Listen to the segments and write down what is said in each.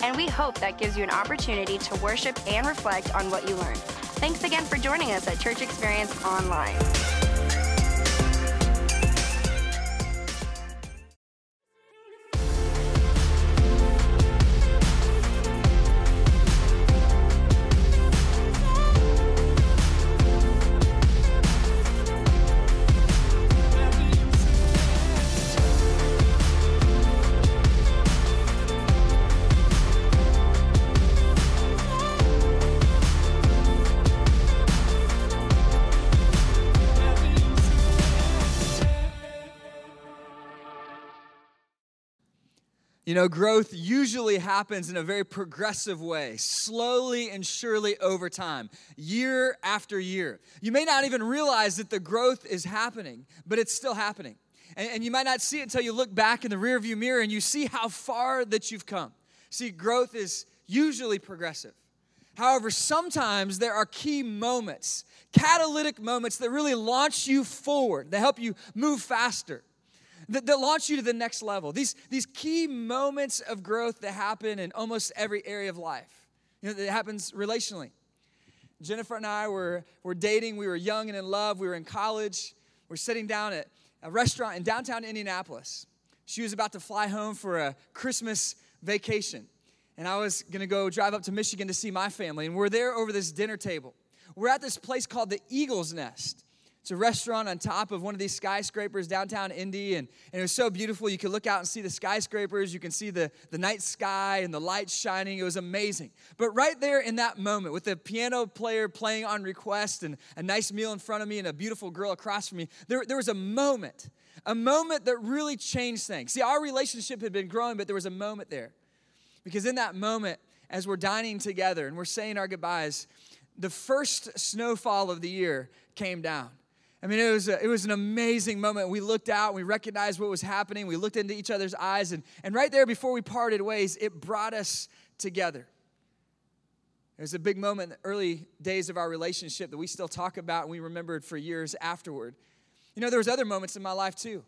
and we hope that gives you an opportunity to worship and reflect on what you learned. Thanks again for joining us at Church Experience Online. You know, growth usually happens in a very progressive way, slowly and surely over time, year after year. You may not even realize that the growth is happening, but it's still happening. And, and you might not see it until you look back in the rearview mirror and you see how far that you've come. See, growth is usually progressive. However, sometimes there are key moments, catalytic moments that really launch you forward, that help you move faster that, that launch you to the next level. These, these key moments of growth that happen in almost every area of life. You know, that happens relationally. Jennifer and I were, were dating. We were young and in love. We were in college. We are sitting down at a restaurant in downtown Indianapolis. She was about to fly home for a Christmas vacation. And I was going to go drive up to Michigan to see my family. And we're there over this dinner table. We're at this place called the Eagle's Nest. It's a restaurant on top of one of these skyscrapers downtown Indy, and, and it was so beautiful. You could look out and see the skyscrapers, you can see the, the night sky and the lights shining. It was amazing. But right there in that moment, with the piano player playing on request and a nice meal in front of me and a beautiful girl across from me, there, there was a moment, a moment that really changed things. See, our relationship had been growing, but there was a moment there. Because in that moment, as we're dining together and we're saying our goodbyes, the first snowfall of the year came down. I mean, it was, a, it was an amazing moment. We looked out, we recognized what was happening, we looked into each other's eyes, and, and right there before we parted ways, it brought us together. It was a big moment in the early days of our relationship that we still talk about and we remembered for years afterward. You know, there was other moments in my life too.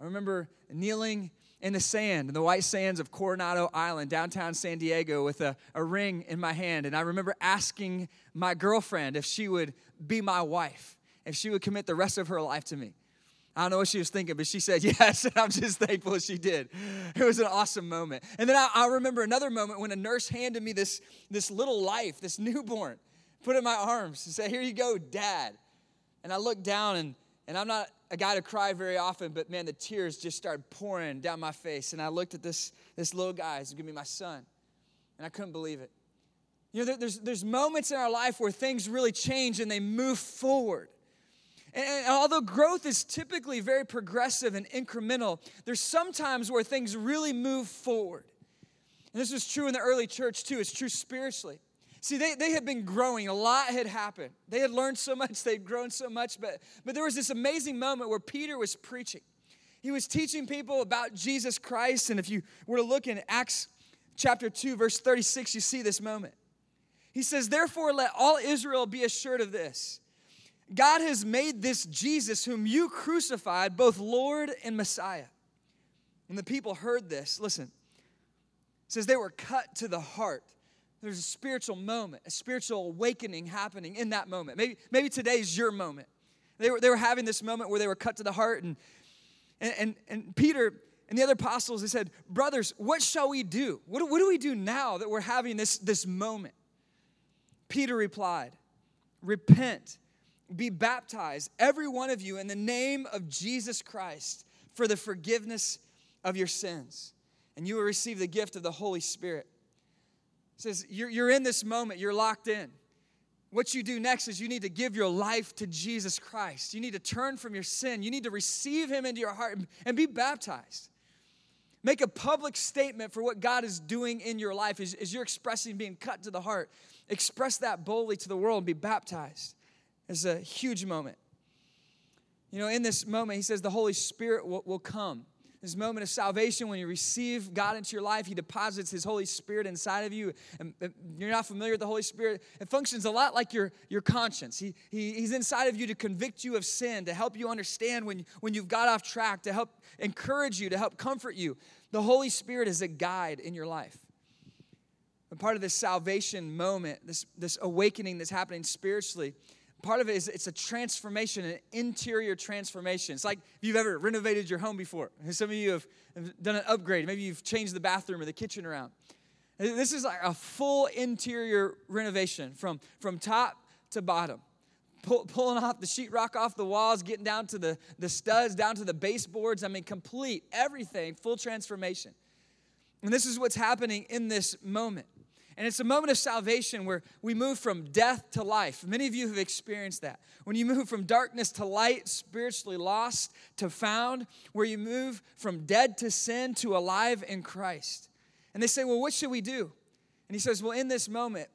I remember kneeling in the sand, in the white sands of Coronado Island, downtown San Diego, with a, a ring in my hand. And I remember asking my girlfriend if she would be my wife if she would commit the rest of her life to me. I don't know what she was thinking, but she said yes, and I'm just thankful she did. It was an awesome moment. And then I, I, remember another moment when a nurse handed me this, this little life, this newborn, put in my arms and said, Here you go, dad. And I looked down, and, and I'm not a guy to cry very often, but man, the tears just started pouring down my face. And I looked at this, this little guy, he's gonna be my son, and I couldn't believe it. You know, there's, there's moments in our life where things really change and they move forward. And although growth is typically very progressive and incremental, there's sometimes where things really move forward. And this was true in the early church too, it's true spiritually. See, they, they had been growing, a lot had happened. They had learned so much, they'd grown so much, but, but there was this amazing moment where Peter was preaching. He was teaching people about Jesus Christ. And if you were to look in Acts chapter 2, verse 36, you see this moment. He says, Therefore, let all Israel be assured of this God has made this Jesus, whom you crucified, both Lord and Messiah. When the people heard this, listen, says they were cut to the heart. There's a spiritual moment, a spiritual awakening happening in that moment. Maybe, maybe today's your moment. They were, they were having this moment where they were cut to the heart, and, and, and, and Peter and the other apostles, they said, Brothers, what shall we do? What, what do we do now that we're having this, this moment? Peter replied, Repent be baptized, every one of you, in the name of Jesus Christ for the forgiveness of your sins. And you will receive the gift of the Holy Spirit. It says, you're, you're in this moment, you're locked in. What you do next is you need to give your life to Jesus Christ. You need to turn from your sin. You need to receive Him into your heart and be baptized. Make a public statement for what God is doing in your life as, as you're expressing being cut to the heart. Express that boldly to the world and be baptized. It's a huge moment. You know, in this moment, he says the Holy Spirit will, will come. This moment of salvation, when you receive God into your life, He deposits His Holy Spirit inside of you. And you're not familiar with the Holy Spirit, it functions a lot like your, your conscience. He, he, he's inside of you to convict you of sin, to help you understand when, when you've got off track, to help encourage you, to help comfort you. The Holy Spirit is a guide in your life. And part of this salvation moment, this, this awakening that's happening spiritually, part of it is it's a transformation, an interior transformation. It's like if you've ever renovated your home before. Some of you have done an upgrade. Maybe you've changed the bathroom or the kitchen around. This is like a full interior renovation from, from top to bottom. Pull, pulling off the sheetrock off the walls, getting down to the, the studs, down to the baseboards. I mean, complete, everything, full transformation. And this is what's happening in this moment. And it's a moment of salvation where we move from death to life. Many of you have experienced that. When you move from darkness to light, spiritually lost to found, where you move from dead to sin to alive in Christ. And they say, Well, what should we do? And he says, Well, in this moment,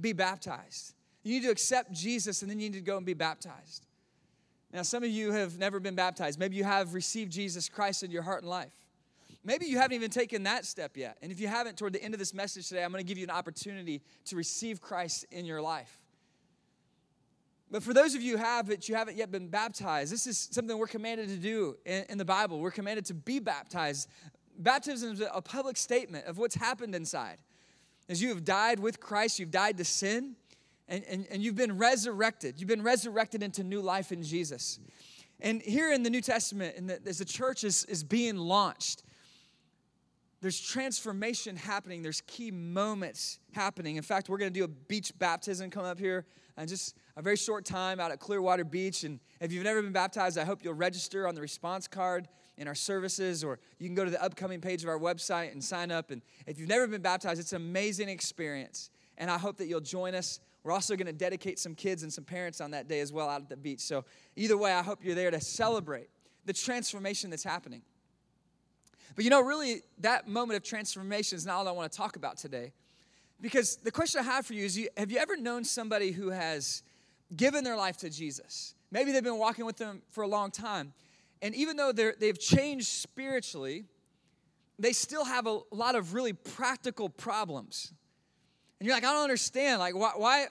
be baptized. You need to accept Jesus and then you need to go and be baptized. Now, some of you have never been baptized. Maybe you have received Jesus Christ in your heart and life. Maybe you haven't even taken that step yet. And if you haven't, toward the end of this message today, I'm going to give you an opportunity to receive Christ in your life. But for those of you who have, but you haven't yet been baptized, this is something we're commanded to do in, in the Bible. We're commanded to be baptized. Baptism is a public statement of what's happened inside. As you have died with Christ, you've died to sin, and, and, and you've been resurrected. You've been resurrected into new life in Jesus. And here in the New Testament, and as the church is, is being launched, there's transformation happening. There's key moments happening. In fact, we're going to do a beach baptism come up here in just a very short time out at Clearwater Beach. And if you've never been baptized, I hope you'll register on the response card in our services, or you can go to the upcoming page of our website and sign up. And if you've never been baptized, it's an amazing experience. And I hope that you'll join us. We're also going to dedicate some kids and some parents on that day as well out at the beach. So, either way, I hope you're there to celebrate the transformation that's happening. But you know, really, that moment of transformation is not all I want to talk about today. Because the question I have for you is have you ever known somebody who has given their life to Jesus? Maybe they've been walking with them for a long time. And even though they've changed spiritually, they still have a lot of really practical problems. And you're like, I don't understand. Like, why, why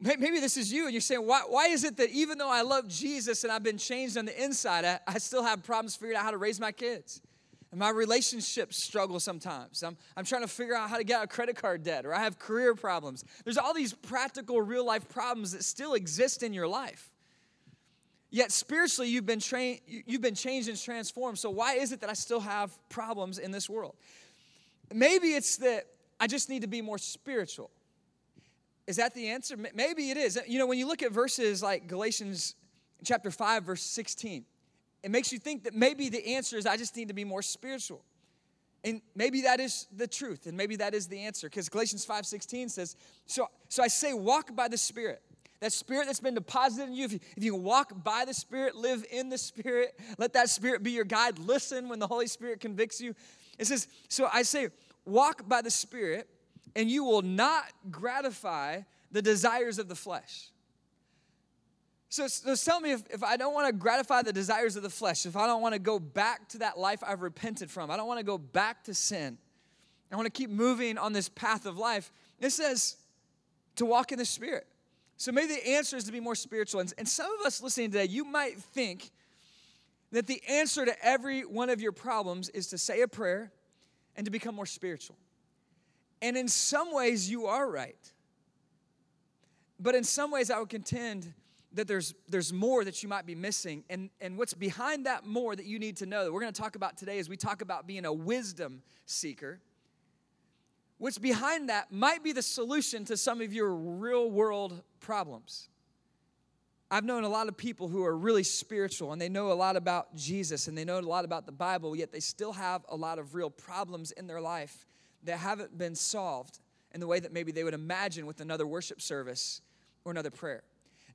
maybe this is you, and you're saying, why, why is it that even though I love Jesus and I've been changed on the inside, I, I still have problems figuring out how to raise my kids? And my relationships struggle sometimes. I'm, I'm trying to figure out how to get out of credit card debt, or I have career problems. There's all these practical, real life problems that still exist in your life. Yet spiritually, you've been trained, you've been changed and transformed. So why is it that I still have problems in this world? Maybe it's that I just need to be more spiritual. Is that the answer? Maybe it is. You know, when you look at verses like Galatians chapter 5, verse 16, it makes you think that maybe the answer is I just need to be more spiritual. And maybe that is the truth, and maybe that is the answer. Because Galatians 5:16 says, so, so I say, walk by the Spirit. That spirit that's been deposited in you, if, you, if you walk by the Spirit, live in the Spirit, let that Spirit be your guide. Listen when the Holy Spirit convicts you. It says, so I say, walk by the Spirit, and you will not gratify the desires of the flesh. So, so tell me if, if I don't want to gratify the desires of the flesh, if I don't want to go back to that life I've repented from, I don't want to go back to sin, I want to keep moving on this path of life, it says to walk in the Spirit. So maybe the answer is to be more spiritual. And, and some of us listening today, you might think that the answer to every one of your problems is to say a prayer and to become more spiritual. And in some ways, you are right. But in some ways, I would contend that there's there's more that you might be missing. And and what's behind that more that you need to know that we're going to talk about today as we talk about being a wisdom seeker. What's behind that might be the solution to some of your real world problems. I've known a lot of people who are really spiritual and they know a lot about jesus and they know a lot about the bible yet they still have a lot of real problems in their life that haven't been solved in the way that maybe they would imagine with another worship service or another prayer.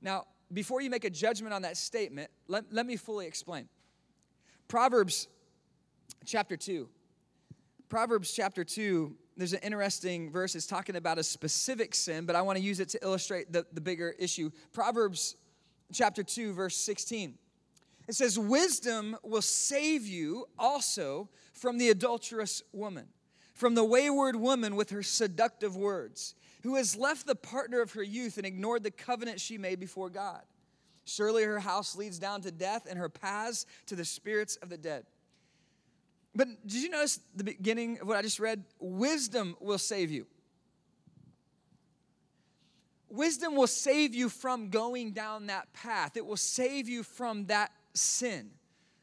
Now before you make a judgment on that statement, let, let me fully explain. Proverbs chapter 2. Proverbs chapter 2, there's an interesting verse. It's talking about a specific sin, but I want to use it to illustrate the, the bigger issue. Proverbs chapter 2, verse 16. It says, Wisdom will save you also from the adulterous woman, from the wayward woman with her seductive words, who has left the partner of her youth and ignored the covenant she made before God. Surely her house leads down to death, and her paths to the spirits of the dead. But did you notice the beginning of what I just read? Wisdom will save you. Wisdom will save you from going down that path. It will save you from that sin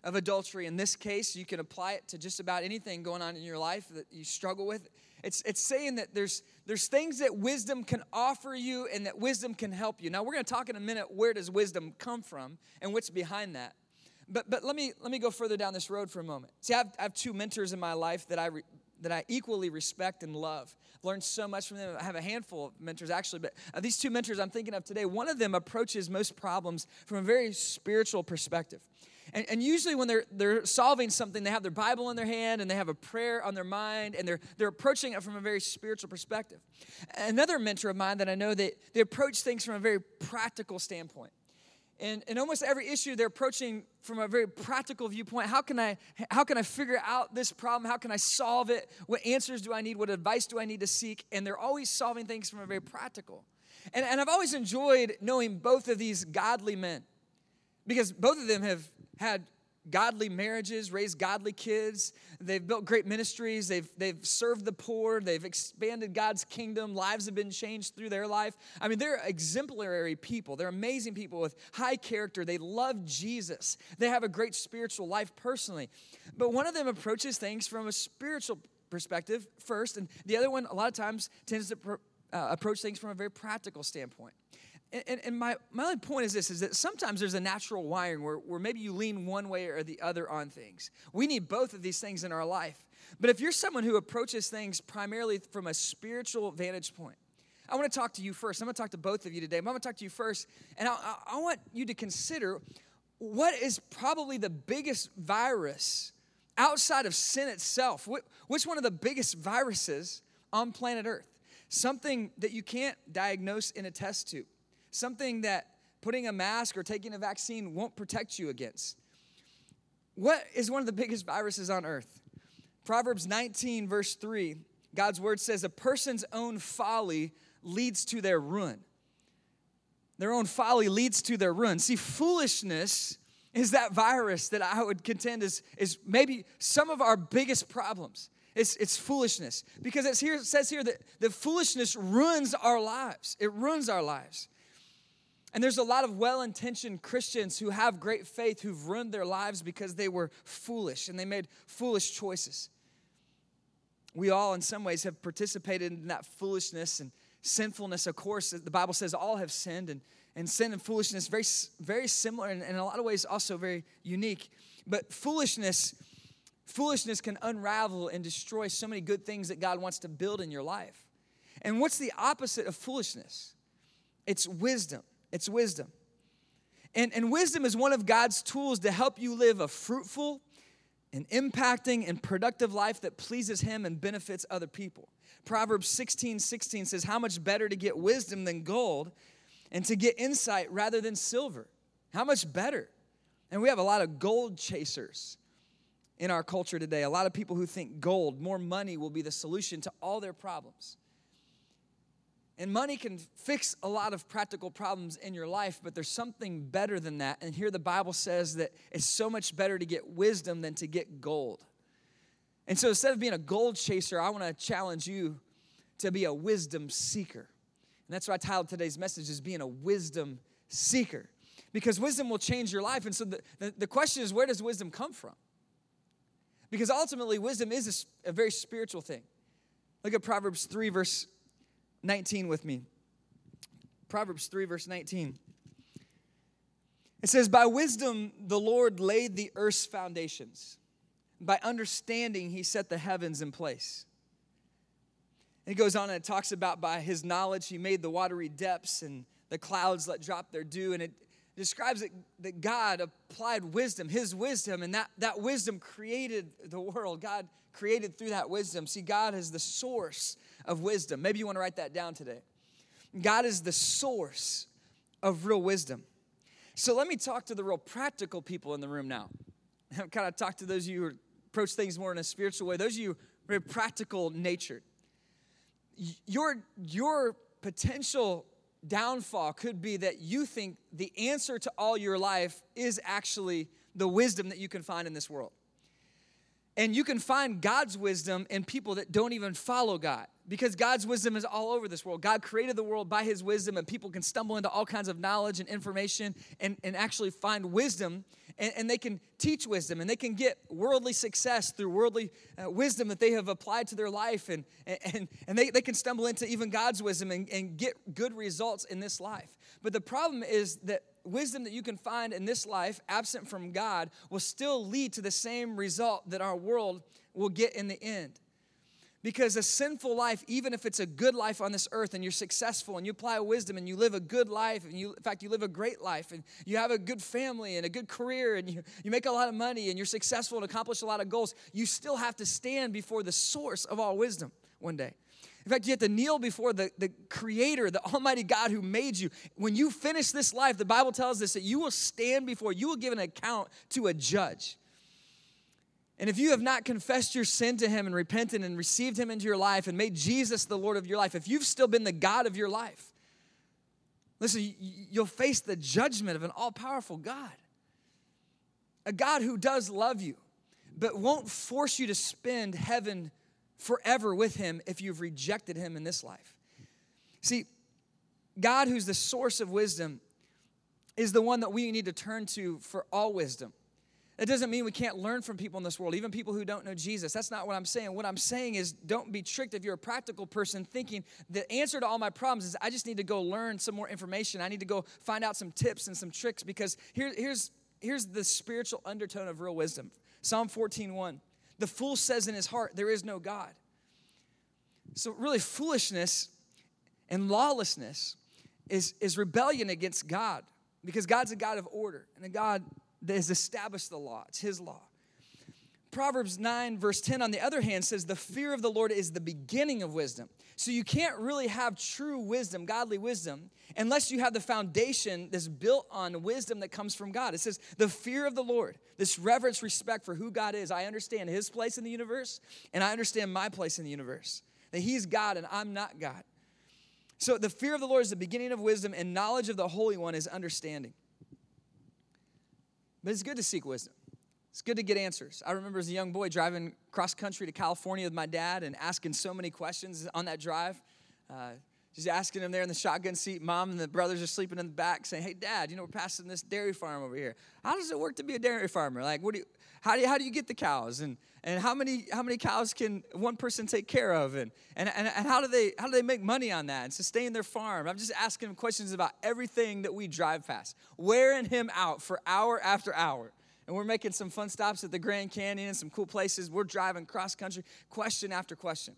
of adultery. In this case, you can apply it to just about anything going on in your life that you struggle with. It's, it's saying that there's, there's things that wisdom can offer you and that wisdom can help you. Now, we're going to talk in a minute where does wisdom come from and what's behind that. But, but let, me, let me go further down this road for a moment. See, I have, I have two mentors in my life that I, re, that I equally respect and love. I've learned so much from them. I have a handful of mentors, actually, but these two mentors I'm thinking of today, one of them approaches most problems from a very spiritual perspective. And, and, usually when they're, they're solving something, they have their Bible in their hand and they have a prayer on their mind and they're, they're approaching it from a very spiritual perspective. Another mentor of mine that I know that they approach things from a very practical standpoint. And in almost every issue, they're approaching from a very practical viewpoint. How can I how can I figure out this problem? How can I solve it? What answers do I need? What advice do I need to seek? And they're always solving things from a very practical. And, and I've always enjoyed knowing both of these godly men because both of them have had godly marriages, raised godly kids. They've built great ministries. They've, they've served the poor. They've expanded God's kingdom. Lives have been changed through their life. I mean, they're exemplary people. They're amazing people with high character. They love Jesus. They have a great spiritual life personally. But one of them approaches things from a spiritual perspective first, and the other one, a lot of times, tends to uh, approach things from a very practical standpoint and, and, my, my only point is this is that sometimes there's a natural wiring where, where maybe you lean one way or the other on things. We need both of these things in our life. But if you're someone who approaches things primarily from a spiritual vantage point i want to talk to you first. I'm going to talk to both of you today but i'm going to talk to you first. And I, I, want you to consider what is probably the biggest virus outside of sin itself. Which one of the biggest viruses on planet earth? Something that you can't diagnose and attest to something that putting a mask or taking a vaccine won't protect you against. What is one of the biggest viruses on earth? Proverbs 19, verse 3, God's word says, A person's own folly leads to their ruin. Their own folly leads to their ruin. See, foolishness is that virus that I would contend is, is maybe some of our biggest problems. It's, it's foolishness. Because it's here, it says here that, that foolishness ruins our lives. It ruins our lives. And there's a lot of well intentioned Christians who have great faith who've ruined their lives because they were foolish and they made foolish choices. We all, in some ways, have participated in that foolishness and sinfulness. Of course, the Bible says all have sinned, and, and sin and foolishness very, very similar and in a lot of ways also very unique. But foolishness, foolishness can unravel and destroy so many good things that God wants to build in your life. And what's the opposite of foolishness? It's wisdom. It's wisdom. And, and wisdom is one of God's tools to help you live a fruitful and impacting and productive life that pleases Him and benefits other people. Proverbs 16 16 says, How much better to get wisdom than gold and to get insight rather than silver? How much better? And we have a lot of gold chasers in our culture today. A lot of people who think gold, more money, will be the solution to all their problems. And money can fix a lot of practical problems in your life, but there's something better than that. And here the Bible says that it's so much better to get wisdom than to get gold. And so instead of being a gold chaser, I want to challenge you to be a wisdom seeker. And that's why I titled today's message is being a wisdom seeker. Because wisdom will change your life. And so the, the, the question is, where does wisdom come from? Because ultimately, wisdom is a, a very spiritual thing. Look at Proverbs 3, verse 19 with me. Proverbs 3, verse 19. It says, By wisdom the Lord laid the earth's foundations. By understanding, he set the heavens in place. And he goes on and it talks about by his knowledge, he made the watery depths and the clouds let drop their dew. And it describes that, that God applied wisdom, his wisdom, and that, that wisdom created the world. God created through that wisdom. See, God is the source of wisdom. Maybe you want to write that down today. God is the source of real wisdom. So let me talk to the real practical people in the room now. I'm kind of talk to those of you who approach things more in a spiritual way, those of you very practical natured. Your, your potential downfall could be that you think the answer to all your life is actually the wisdom that you can find in this world. And you can find God's wisdom in people that don't even follow God because God's wisdom is all over this world. God created the world by his wisdom, and people can stumble into all kinds of knowledge and information and, and actually find wisdom, and, and they can teach wisdom, and they can get worldly success through worldly uh, wisdom that they have applied to their life, and, and, and they, they can stumble into even God's wisdom and, and get good results in this life. But the problem is that wisdom that you can find in this life, absent from God, will still lead to the same result that our world will get in the end. Because a sinful life, even if it's a good life on this earth and you're successful and you apply wisdom and you live a good life, and you, in fact, you live a great life and you have a good family and a good career and you, you make a lot of money and you're successful and accomplish a lot of goals, you still have to stand before the source of all wisdom one day. In fact, you have to kneel before the, the Creator, the Almighty God who made you. When you finish this life, the Bible tells us that you will stand before, you will give an account to a judge. And if you have not confessed your sin to Him and repented and received Him into your life and made Jesus the Lord of your life, if you've still been the God of your life, listen, you'll face the judgment of an all powerful God. A God who does love you, but won't force you to spend heaven forever with Him if you've rejected Him in this life. See, God, who's the source of wisdom, is the one that we need to turn to for all wisdom. It doesn't mean we can't learn from people in this world, even people who don't know Jesus. That's not what I'm saying. What I'm saying is don't be tricked if you're a practical person thinking the answer to all my problems is I just need to go learn some more information. I need to go find out some tips and some tricks because here, here's, here's the spiritual undertone of real wisdom. Psalm 14, 1. The fool says in his heart, There is no God. So, really, foolishness and lawlessness is, is rebellion against God because God's a God of order and a God that has established the law. It's His law. Proverbs 9, verse 10, on the other hand, says, The fear of the Lord is the beginning of wisdom. So you can't really have true wisdom, godly wisdom, unless you have the foundation that's built on wisdom that comes from God. It says, The fear of the Lord, this reverence, respect for who God is. I understand His place in the universe, and I understand my place in the universe. That He's God and I'm not God. So the fear of the Lord is the beginning of wisdom, and knowledge of the Holy One is understanding. But it's good to seek wisdom. It's good to get answers. I remember as a young boy driving cross country to California with my dad and asking so many questions on that drive. Uh, just asking him there in the shotgun seat. Mom and the brothers are sleeping in the back, saying, "Hey, Dad, you know we're passing this dairy farm over here. How does it work to be a dairy farmer? Like, what do you, how do you, how do you get the cows? And and how many how many cows can one person take care of? And and, and, and how do they how do they make money on that and sustain their farm? I'm just asking him questions about everything that we drive past, wearing him out for hour after hour and we're making some fun stops at the Grand Canyon and some cool places. We're driving cross country, question after question.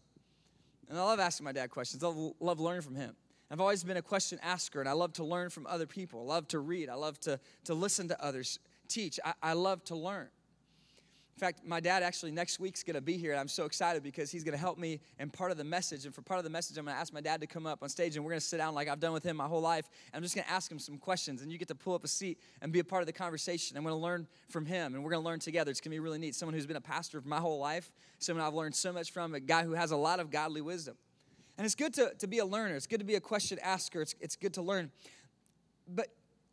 And I love asking my dad questions. I love, love learning from him. I've always been a question asker, and I love to learn from other people. I love to read. I love to, to listen to others teach. I, I love to learn. In fact, my dad actually next week's going to be here, and I'm so excited because he's going to help me in part of the message. And for part of the message, I'm going to ask my dad to come up on stage, and we're going to sit down like I've done with him my whole life. And I'm just going to ask him some questions, and you get to pull up a seat and be a part of the conversation. I'm going to learn from him, and we're going to learn together. It's going to be really neat. Someone who's been a pastor for my whole life, someone I've learned so much from, a guy who has a lot of godly wisdom. And it's good to, to be a learner. It's good to be a question asker. It's, it's good to learn. But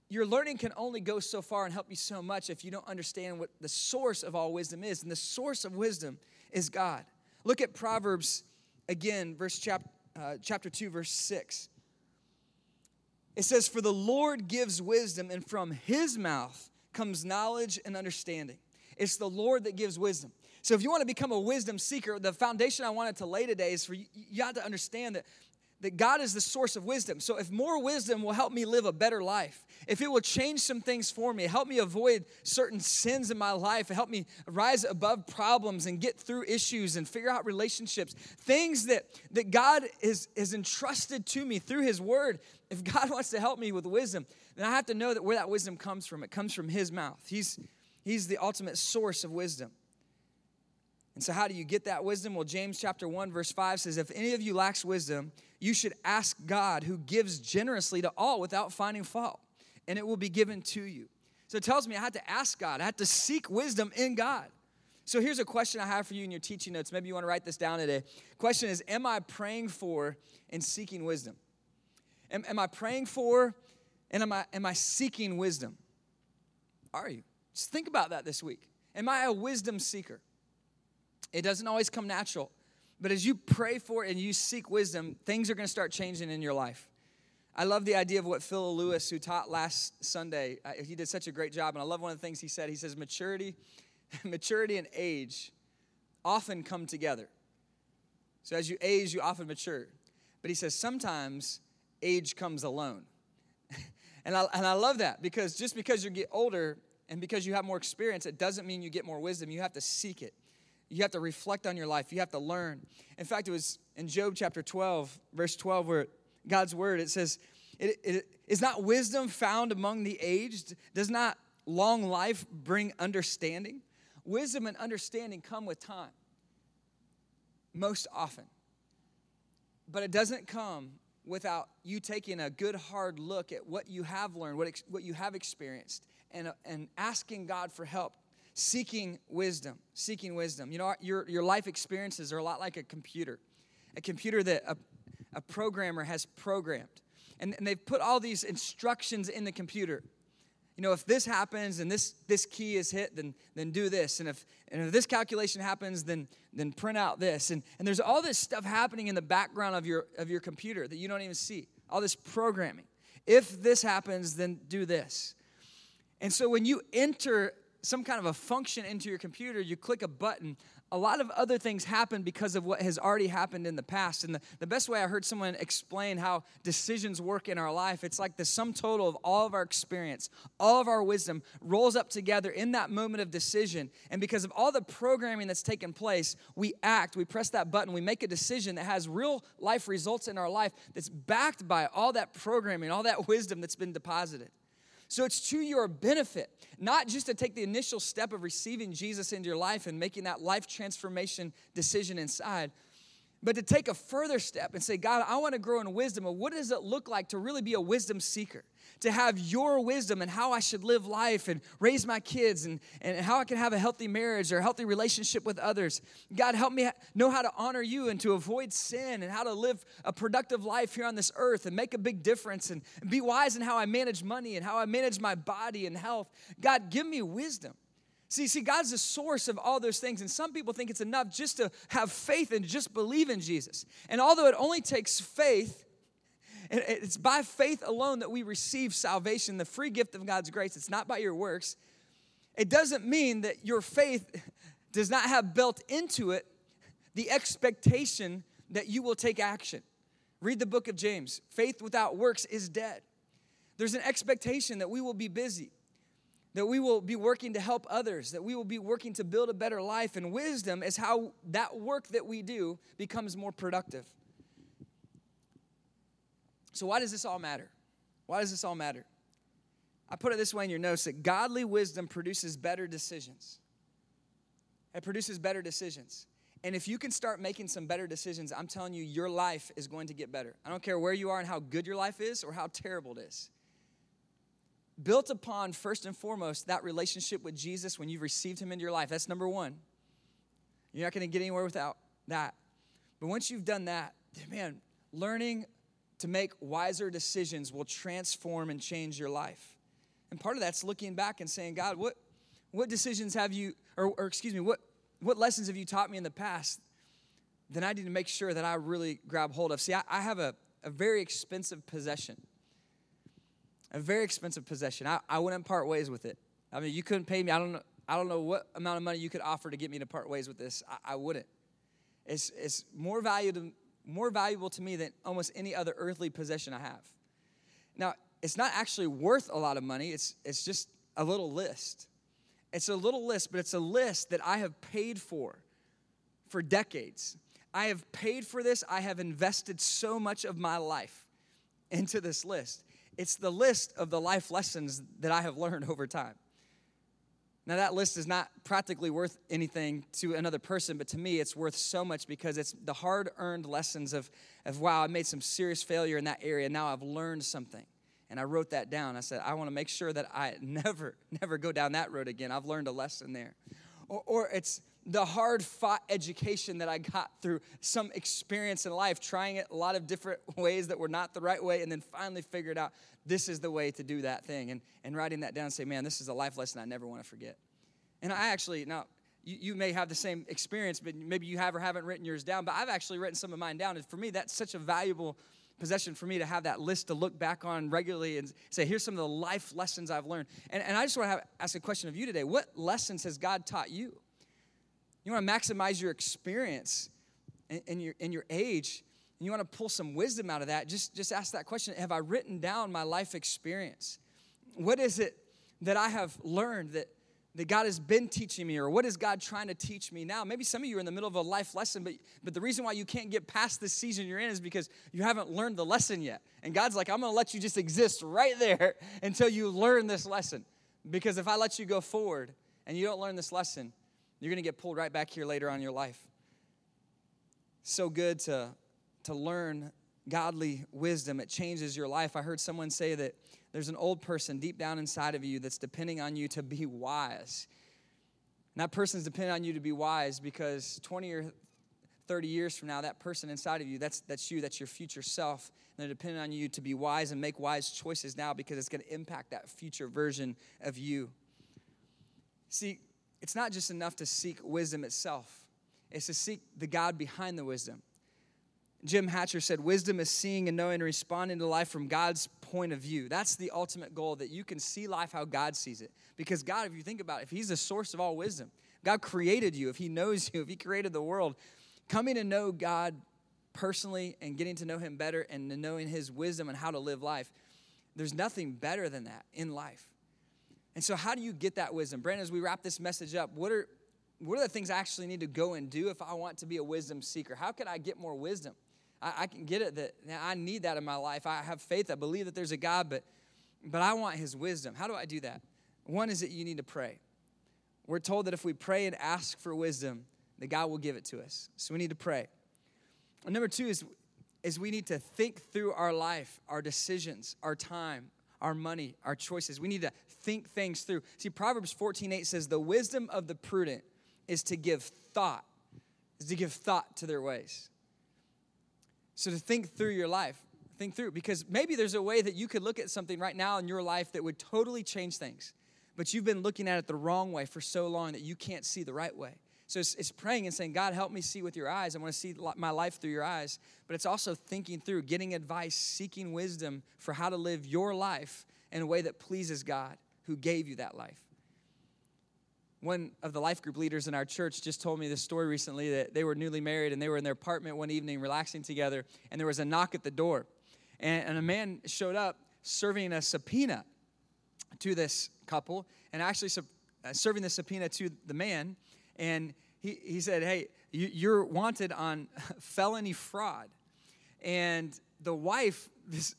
your learning can only go so far and help you so much if you don't understand what the source of all wisdom is. And the source of wisdom is God. Look at Proverbs again, verse chap, uh, chapter 2, verse 6. It says, For the Lord gives wisdom, and from his mouth comes knowledge and understanding. It's the Lord that gives wisdom. So if you want to become a wisdom seeker, the foundation I wanted to lay today is for you, you have to understand that that God is the source of wisdom. So if more wisdom will help me live a better life, if it will change some things for me, help me avoid certain sins in my life, help me rise above problems and get through issues and figure out relationships, things that, that God is, is entrusted to me through His Word, if God wants to help me with wisdom, then I have to know that where that wisdom comes from, it comes from His mouth. He's, he's the ultimate source of wisdom. And so, how do you get that wisdom? Well, James chapter 1, verse 5 says, If any of you lacks wisdom, you should ask God, who gives generously to all without finding fault, and it will be given to you. So it tells me I had to ask God, I had to seek wisdom in God. So here's a question I have for you in your teaching notes. Maybe you want to write this down today. Question is Am I praying for and seeking wisdom? Am, am I praying for and am I, am I seeking wisdom? Are you? Just think about that this week. Am I a wisdom seeker? It doesn't always come natural. But as you pray for it and you seek wisdom, things are going to start changing in your life. I love the idea of what Phil Lewis, who taught last Sunday, uh, he did such a great job. And I love one of the things he said. He says, maturity, maturity and age often come together. So as you age, you often mature. But he says, sometimes age comes alone. and, I, and I love that because just because you get older and because you have more experience, it doesn't mean you get more wisdom. You have to seek it. You have to reflect on your life. You have to learn. In fact, it was in Job chapter 12, verse 12, where God's word, it says, it, it, Is not wisdom found among the aged? Does not long life bring understanding? Wisdom and understanding come with time, most often. But it doesn't come without you taking a good hard look at what you have learned, what, what you have experienced, and, and asking God for help seeking wisdom, seeking wisdom. You know, your, your life experiences are a lot like a computer, a computer that a, a programmer has programmed. And, and they've put all these instructions in the computer. You know, if this happens and this, this key is hit, then, then do this. And if, and if this calculation happens, then, then print out this. And, and there's all this stuff happening in the background of your, of your computer that you don't even see, all this programming. If this happens, then do this. And so when you enter some kind of a function into your computer, you click a button, a lot of other things happen because of what has already happened in the past. And the, the best way I heard someone explain how decisions work in our life, it's like the sum total of all of our experience, all of our wisdom rolls up together in that moment of decision. And because of all the programming that's taken place, we act, we press that button, we make a decision that has real life results in our life that's backed by all that programming, all that wisdom that's been deposited. So it's to your benefit, not just to take the initial step of receiving Jesus into your life and making that life transformation decision inside, but to take a further step and say, God, I want to grow in wisdom. what does it look like to really be a wisdom seeker? To have your wisdom and how I should live life and raise my kids and, and how I can have a healthy marriage or a healthy relationship with others. God, help me know how to honor you and to avoid sin and how to live a productive life here on this earth and make a big difference and, and be wise in how I manage money and how I manage my body and health. God, give me wisdom. See, see, God's the source of all those things, and some people think it's enough just to have faith and just believe in Jesus. And although it only takes faith, it's by faith alone that we receive salvation, the free gift of God's grace. It's not by your works. It doesn't mean that your faith does not have built into it the expectation that you will take action. Read the book of James. Faith without works is dead. There's an expectation that we will be busy that we will be working to help others, that we will be working to build a better life. And wisdom is how that work that we do becomes more productive. So, why does this all matter? Why does this all matter? I put it this way in your notes that godly wisdom produces better decisions. It produces better decisions. And if you can start making some better decisions, I'm telling you, your life is going to get better. I don't care where you are and how good your life is or how terrible it is built upon, first and foremost, that relationship with Jesus when you've received Him into your life. That's number one. You're not going to get anywhere without that. But once you've done that, man, learning to make wiser decisions will transform and change your life. And part of that's looking back and saying, God, what, what decisions have you, or, or excuse me, what, what lessons have you taught me in the past that I need to make sure that I really grab hold of? See, I, I have a, a very expensive possession a very expensive possession. I, I wouldn't part ways with it. I mean, you couldn't pay me. I don't know. I don't know what amount of money you could offer to get me to part ways with this. I, I wouldn't. It's, it's more value to, more valuable to me than almost any other earthly possession I have. Now, it's not actually worth a lot of money, it's, it's just a little list. It's a little list, but it's a list that I have paid for for decades. I have paid for this, I have invested so much of my life into this list. It's the list of the life lessons that I have learned over time. Now, that list is not practically worth anything to another person, but to me, it's worth so much because it's the hard earned lessons of, of, wow, I made some serious failure in that area. Now I've learned something. And I wrote that down. I said, I want to make sure that I never, never go down that road again. I've learned a lesson there. Or, or it's the hard fought education that I got through some experience in life, trying it a lot of different ways that were not the right way, and then finally figured out this is the way to do that thing. And, and writing that down and say, man, this is a life lesson I never want to forget. And I actually, now, you, you may have the same experience, but maybe you have or haven't written yours down, but I've actually written some of mine down. And for me, that's such a valuable possession for me to have that list to look back on regularly and say, here's some of the life lessons I've learned. And, and I just want to have, ask a question of you today. What lessons has God taught you? You want to maximize your experience in, in your, in your age and you want to pull some wisdom out of that, just, just ask that question Have I written down my life experience? What is it that I have learned that, that God has been teaching me, or what is God trying to teach me now? Maybe some of you are in the middle of a life lesson, but, but the reason why you can't get past this season you're in is because you haven't learned the lesson yet. And God's like, I'm gonna let you just exist right there until you learn this lesson. Because if I let you go forward and you don't learn this lesson, you're gonna get pulled right back here later on in your life. So good to to learn godly wisdom. It changes your life. I heard someone say that there's an old person deep down inside of you that's depending on you to be wise. And that person's depending on you to be wise because 20 or 30 years from now, that person inside of you, that's, that's you, that's your future self. And they're depending on you to be wise and make wise choices now because it's going to impact that future version of you. See, it's not just enough to seek wisdom itself, it's to seek the God behind the wisdom. Jim Hatcher said, Wisdom is seeing and knowing and responding to life from God's point of view. That's the ultimate goal, that you can see life how God sees it. Because God, if you think about it, if He's the source of all wisdom, God created you, if He knows you, if He created the world, coming to know God personally and getting to know Him better and knowing His wisdom and how to live life, there's nothing better than that in life. And so, how do you get that wisdom? Brandon, as we wrap this message up, what are, what are the things I actually need to go and do if I want to be a wisdom seeker? How can I get more wisdom? I, I can get it that I need that in my life. I have faith. I believe that there's a God, but, but I want his wisdom. How do I do that? One is that you need to pray. We're told that if we pray and ask for wisdom, that God will give it to us. So we need to pray. And number two is, is we need to think through our life, our decisions, our time, our money, our choices. We need to think things through. See, Proverbs 14 8 says, The wisdom of the prudent is to give thought, is to give thought to their ways. So to think through your life, think through, because maybe there's a way that you could look at something right now in your life that would totally change things, but you've been looking at it the wrong way for so long that you can't see the right way. So it's, it's praying and saying, God, help me see with your eyes. I want to see my life through your eyes. But it's also thinking through, getting advice, seeking wisdom for how to live your life in a way that pleases God who gave you that life. One of the life group leaders in our church just told me this story recently that they were newly married and they were in their apartment one evening relaxing together and there was a knock at the door. And, and a man showed up serving a subpoena to this couple and actually uh, serving the subpoena to the man. And he, he said hey you, you're wanted on felony fraud. And the wife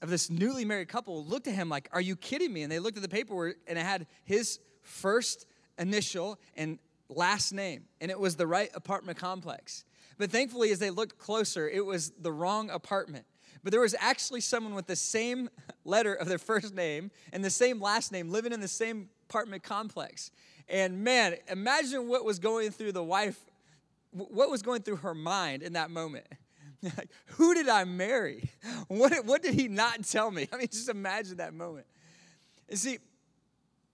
of this newly married couple looked at him like are you kidding me and they looked at the paperwork and it had his first initial and last name, and it was the right apartment complex. But thankfully, as they looked closer, it was the wrong apartment. But there was actually someone with the same letter of their first name and the same last name living in the same apartment complex. And man, imagine what was going through the wife, what was going through her mind in that moment. Who did I marry? What, what did he not tell me? I mean, just imagine that moment. And see,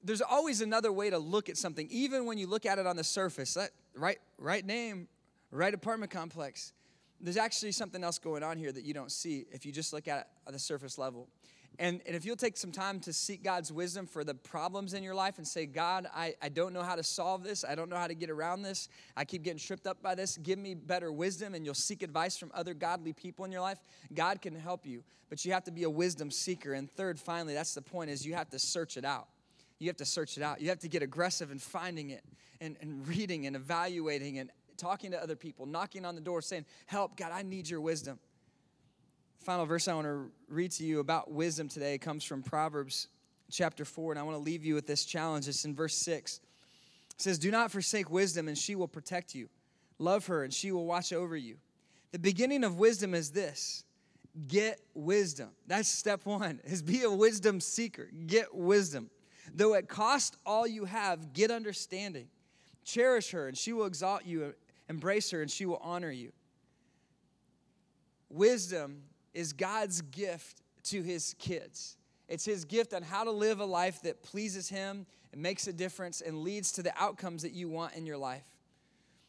there's always another way to look at something, even when you look at it on the surface. That, right, right name, right apartment complex. There's actually something else going on here that you don't see if you just look at it at the surface level. And, and if you'll take some time to seek God's wisdom for the problems in your life and say, God, I, I don't know how to solve this. I don't know how to get around this. I keep getting tripped up by this. Give me better wisdom. And you'll seek advice from other godly people in your life. God can help you, but you have to be a wisdom seeker. And third, finally, that's the point, is you have to search it out. You have to search it out. You have to get aggressive in finding it and, and reading and evaluating and talking to other people, knocking on the door, saying, Help, God, I need your wisdom final verse I want to read to you about wisdom today comes from Proverbs chapter 4, and I want to leave you with this challenge. It's in verse 6. It says, Do not forsake wisdom, and she will protect you. Love her, and she will watch over you. The beginning of wisdom is this get wisdom. That's step one, is be a wisdom seeker. Get wisdom. Though it cost all you have, get understanding. Cherish her, and she will exalt you. Embrace her, and she will honor you. Wisdom is God's gift to his kids. It's his gift on how to live a life that pleases him and makes a difference and leads to the outcomes that you want in your life.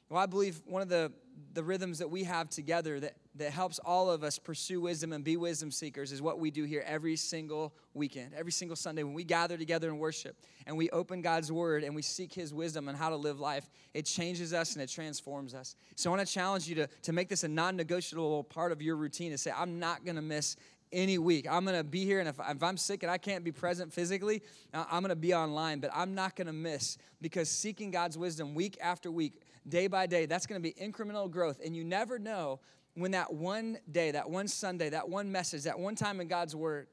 Well, I believe one of the, the rhythms that we have together that, that helps all of us pursue wisdom and be wisdom seekers is what we do here every single weekend, every single Sunday when we gather together and worship and we open God's word and we seek his wisdom on how to live life. It changes us and it transforms us. So I want to challenge you to, to make this a non negotiable part of your routine to say, I'm not going to miss any week. I'm going to be here, and if, if, I'm sick and I can't be present physically, I'm going to be online, but I'm not going to miss because seeking God's wisdom week after week day by day. That's going to be incremental growth. And you never know when that one day, that one Sunday, that one message, that one time in God's Word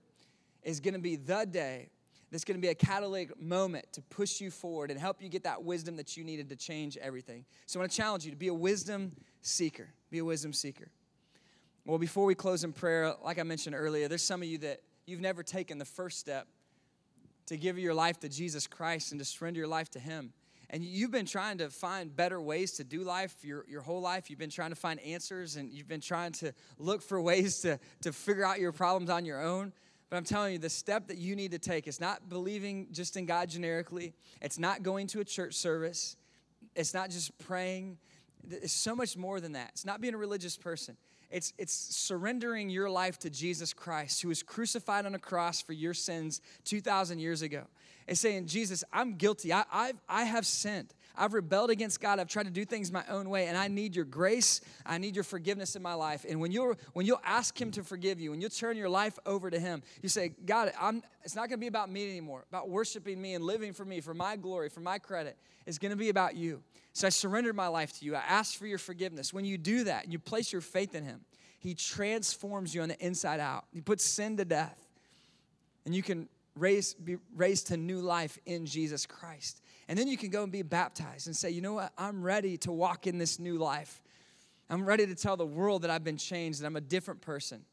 is going to be the day that's going to be a catalytic moment to push you forward and help you get that wisdom that you needed to change everything. So I want to challenge you to be a wisdom seeker. Be a wisdom seeker. Well, before we close in prayer, like I mentioned earlier, there's some of you that you've never taken the first step to give your life to Jesus Christ and to surrender your life to Him and you've been trying to find better ways to do life your, your whole life. You've been trying to find answers and you've been trying to look for ways to, to figure out your problems on your own. But I'm telling you, the step that you need to take is not believing just in God generically, it's not going to a church service, it's not just praying. It's so much more than that. It's not being a religious person. It's, it's surrendering your life to Jesus Christ, who was crucified on a cross for your sins 2,000 years ago is saying, Jesus, I'm guilty. I, I've, I have sinned. I've rebelled against God. I've tried to do things my own way, and I need your grace. I need your forgiveness in my life. And when you'll when you'll ask Him to forgive you, when you'll turn your life over to Him, you say, God, I'm, it's not going to be about me anymore. About worshiping me and living for me, for my glory, for my credit. It's going to be about you. So I surrendered my life to you. I ask for your forgiveness. When you do that, and you place your faith in Him, He transforms you on the inside out. He puts sin to death, and you can raised, be raised to new life in Jesus Christ. And then you can go and be baptized and say, you know what? I'm ready to walk in this new life. I'm ready to tell the world that I've been changed, that I'm a different person.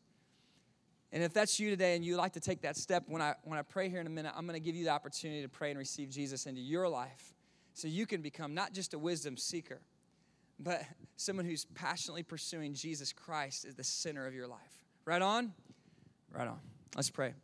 And if that's you today and you like to take that step, when I, when I pray here in a minute, I'm going to give you the opportunity to pray and receive Jesus into your life so you can become not just a wisdom seeker, but someone who's passionately pursuing Jesus Christ as the center of your life. Right on? Right on. Let's pray.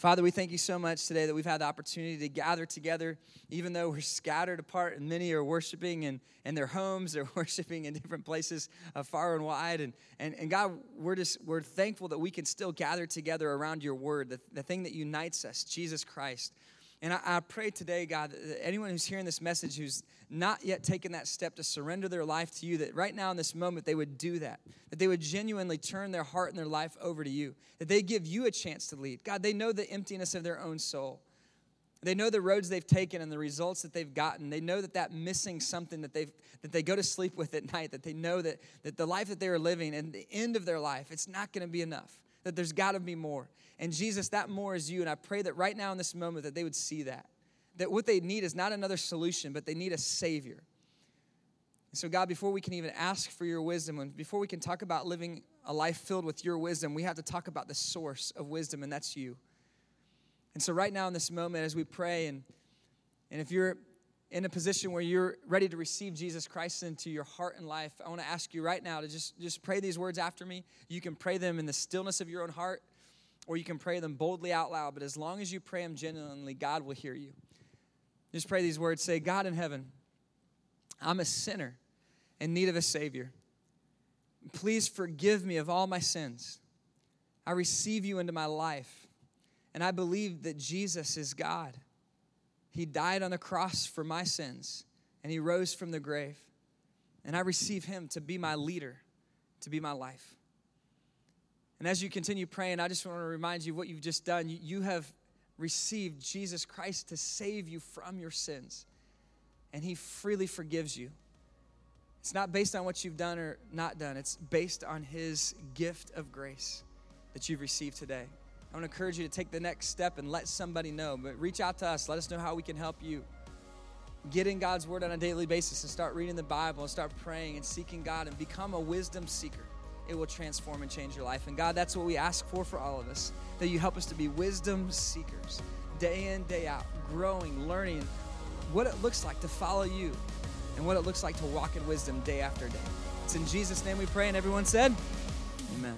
Father, we thank you so much today that we've had the opportunity to gather together, even though we're scattered apart and many are worshiping in, in their homes, they're worshiping in different places uh, far and wide. And, and, and God, we're just we're thankful that we can still gather together around your word, the, the thing that unites us, Jesus Christ. And I, I pray today, God, that anyone who's hearing this message who's not yet taken that step to surrender their life to you, that right now in this moment they would do that, that they would genuinely turn their heart and their life over to you, that they give you a chance to lead. God, they know the emptiness of their own soul. They know the roads they've taken and the results that they've gotten. They know that that missing something that, they've, that they go to sleep with at night, that they know that, that the life that they are living and the end of their life, it's not going to be enough, that there's got to be more. And Jesus, that more is you. And I pray that right now in this moment that they would see that. That what they need is not another solution, but they need a Savior. And so, God, before we can even ask for your wisdom, and before we can talk about living a life filled with your wisdom, we have to talk about the source of wisdom, and that's you. And so, right now in this moment, as we pray, and, and if you're in a position where you're ready to receive Jesus Christ into your heart and life, I want to ask you right now to just, just pray these words after me. You can pray them in the stillness of your own heart, or you can pray them boldly out loud. But as long as you pray them genuinely, God will hear you. Just pray these words say, God in heaven, I'm a sinner in need of a Savior. Please forgive me of all my sins. I receive you into my life. And I believe that Jesus is God. He died on the cross for my sins, and He rose from the grave. And I receive Him to be my leader, to be my life. And as you continue praying, I just want to remind you what you've just done. You, have received Jesus Christ to save you from your sins, and He freely forgives you. It's not based on what you've done or not done, it's based on His gift of grace that you've received today. I want to encourage you to take the next step and let somebody know. But reach out to us. Let us know how we can help you. Get in God's Word on a daily basis and start reading the Bible and start praying and seeking God and become a wisdom seeker. It will transform and change your life. And God, that's what we ask for for all of us that you help us to be wisdom seekers, day in, day out, growing, learning what it looks like to follow you and what it looks like to walk in wisdom day after day. It's in Jesus' name we pray. And everyone said, Amen.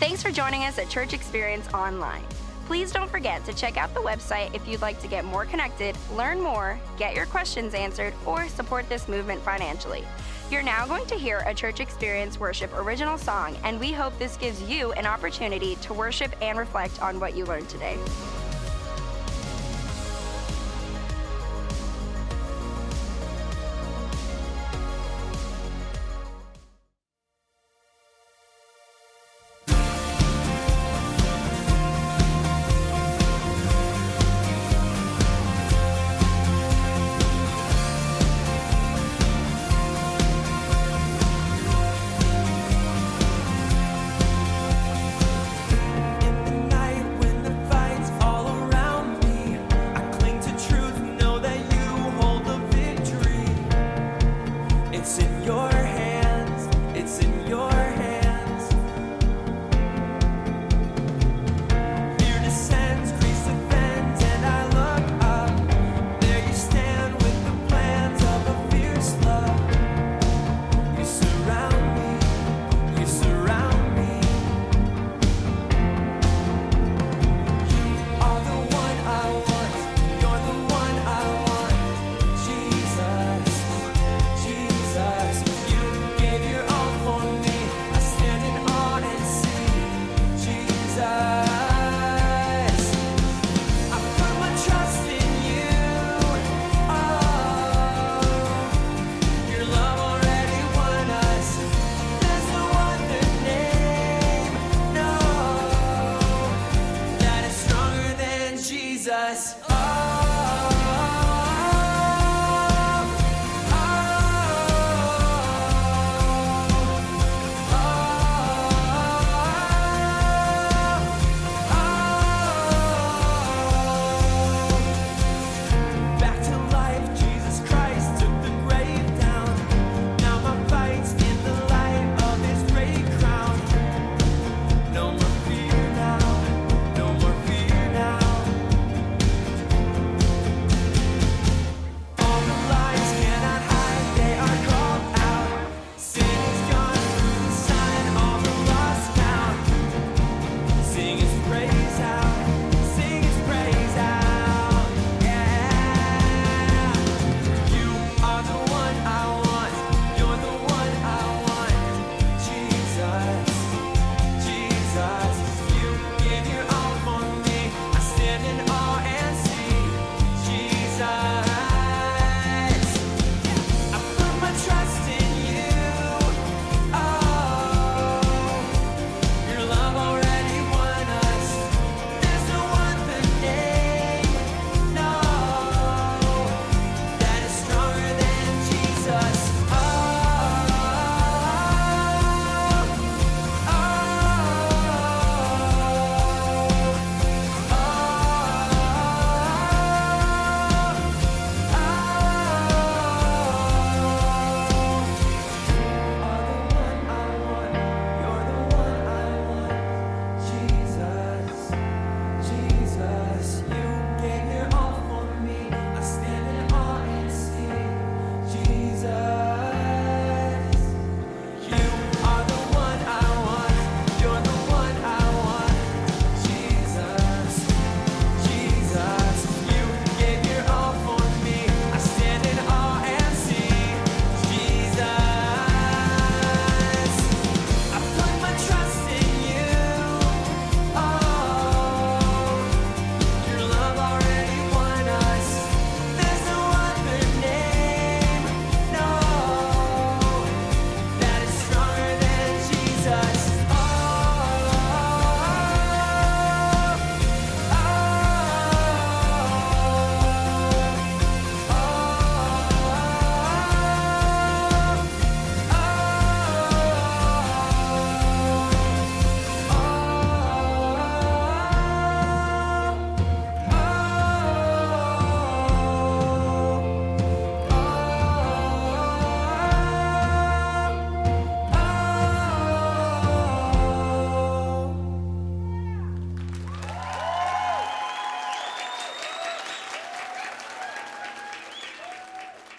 Thanks for joining us at Church Experience Online. Please don't forget to check out the website if you'd like to get more connected, learn more, get your questions answered, or support this movement financially. You're now going to hear a Church Experience Worship original song, and we hope this gives you an opportunity to worship and reflect on what you learned today.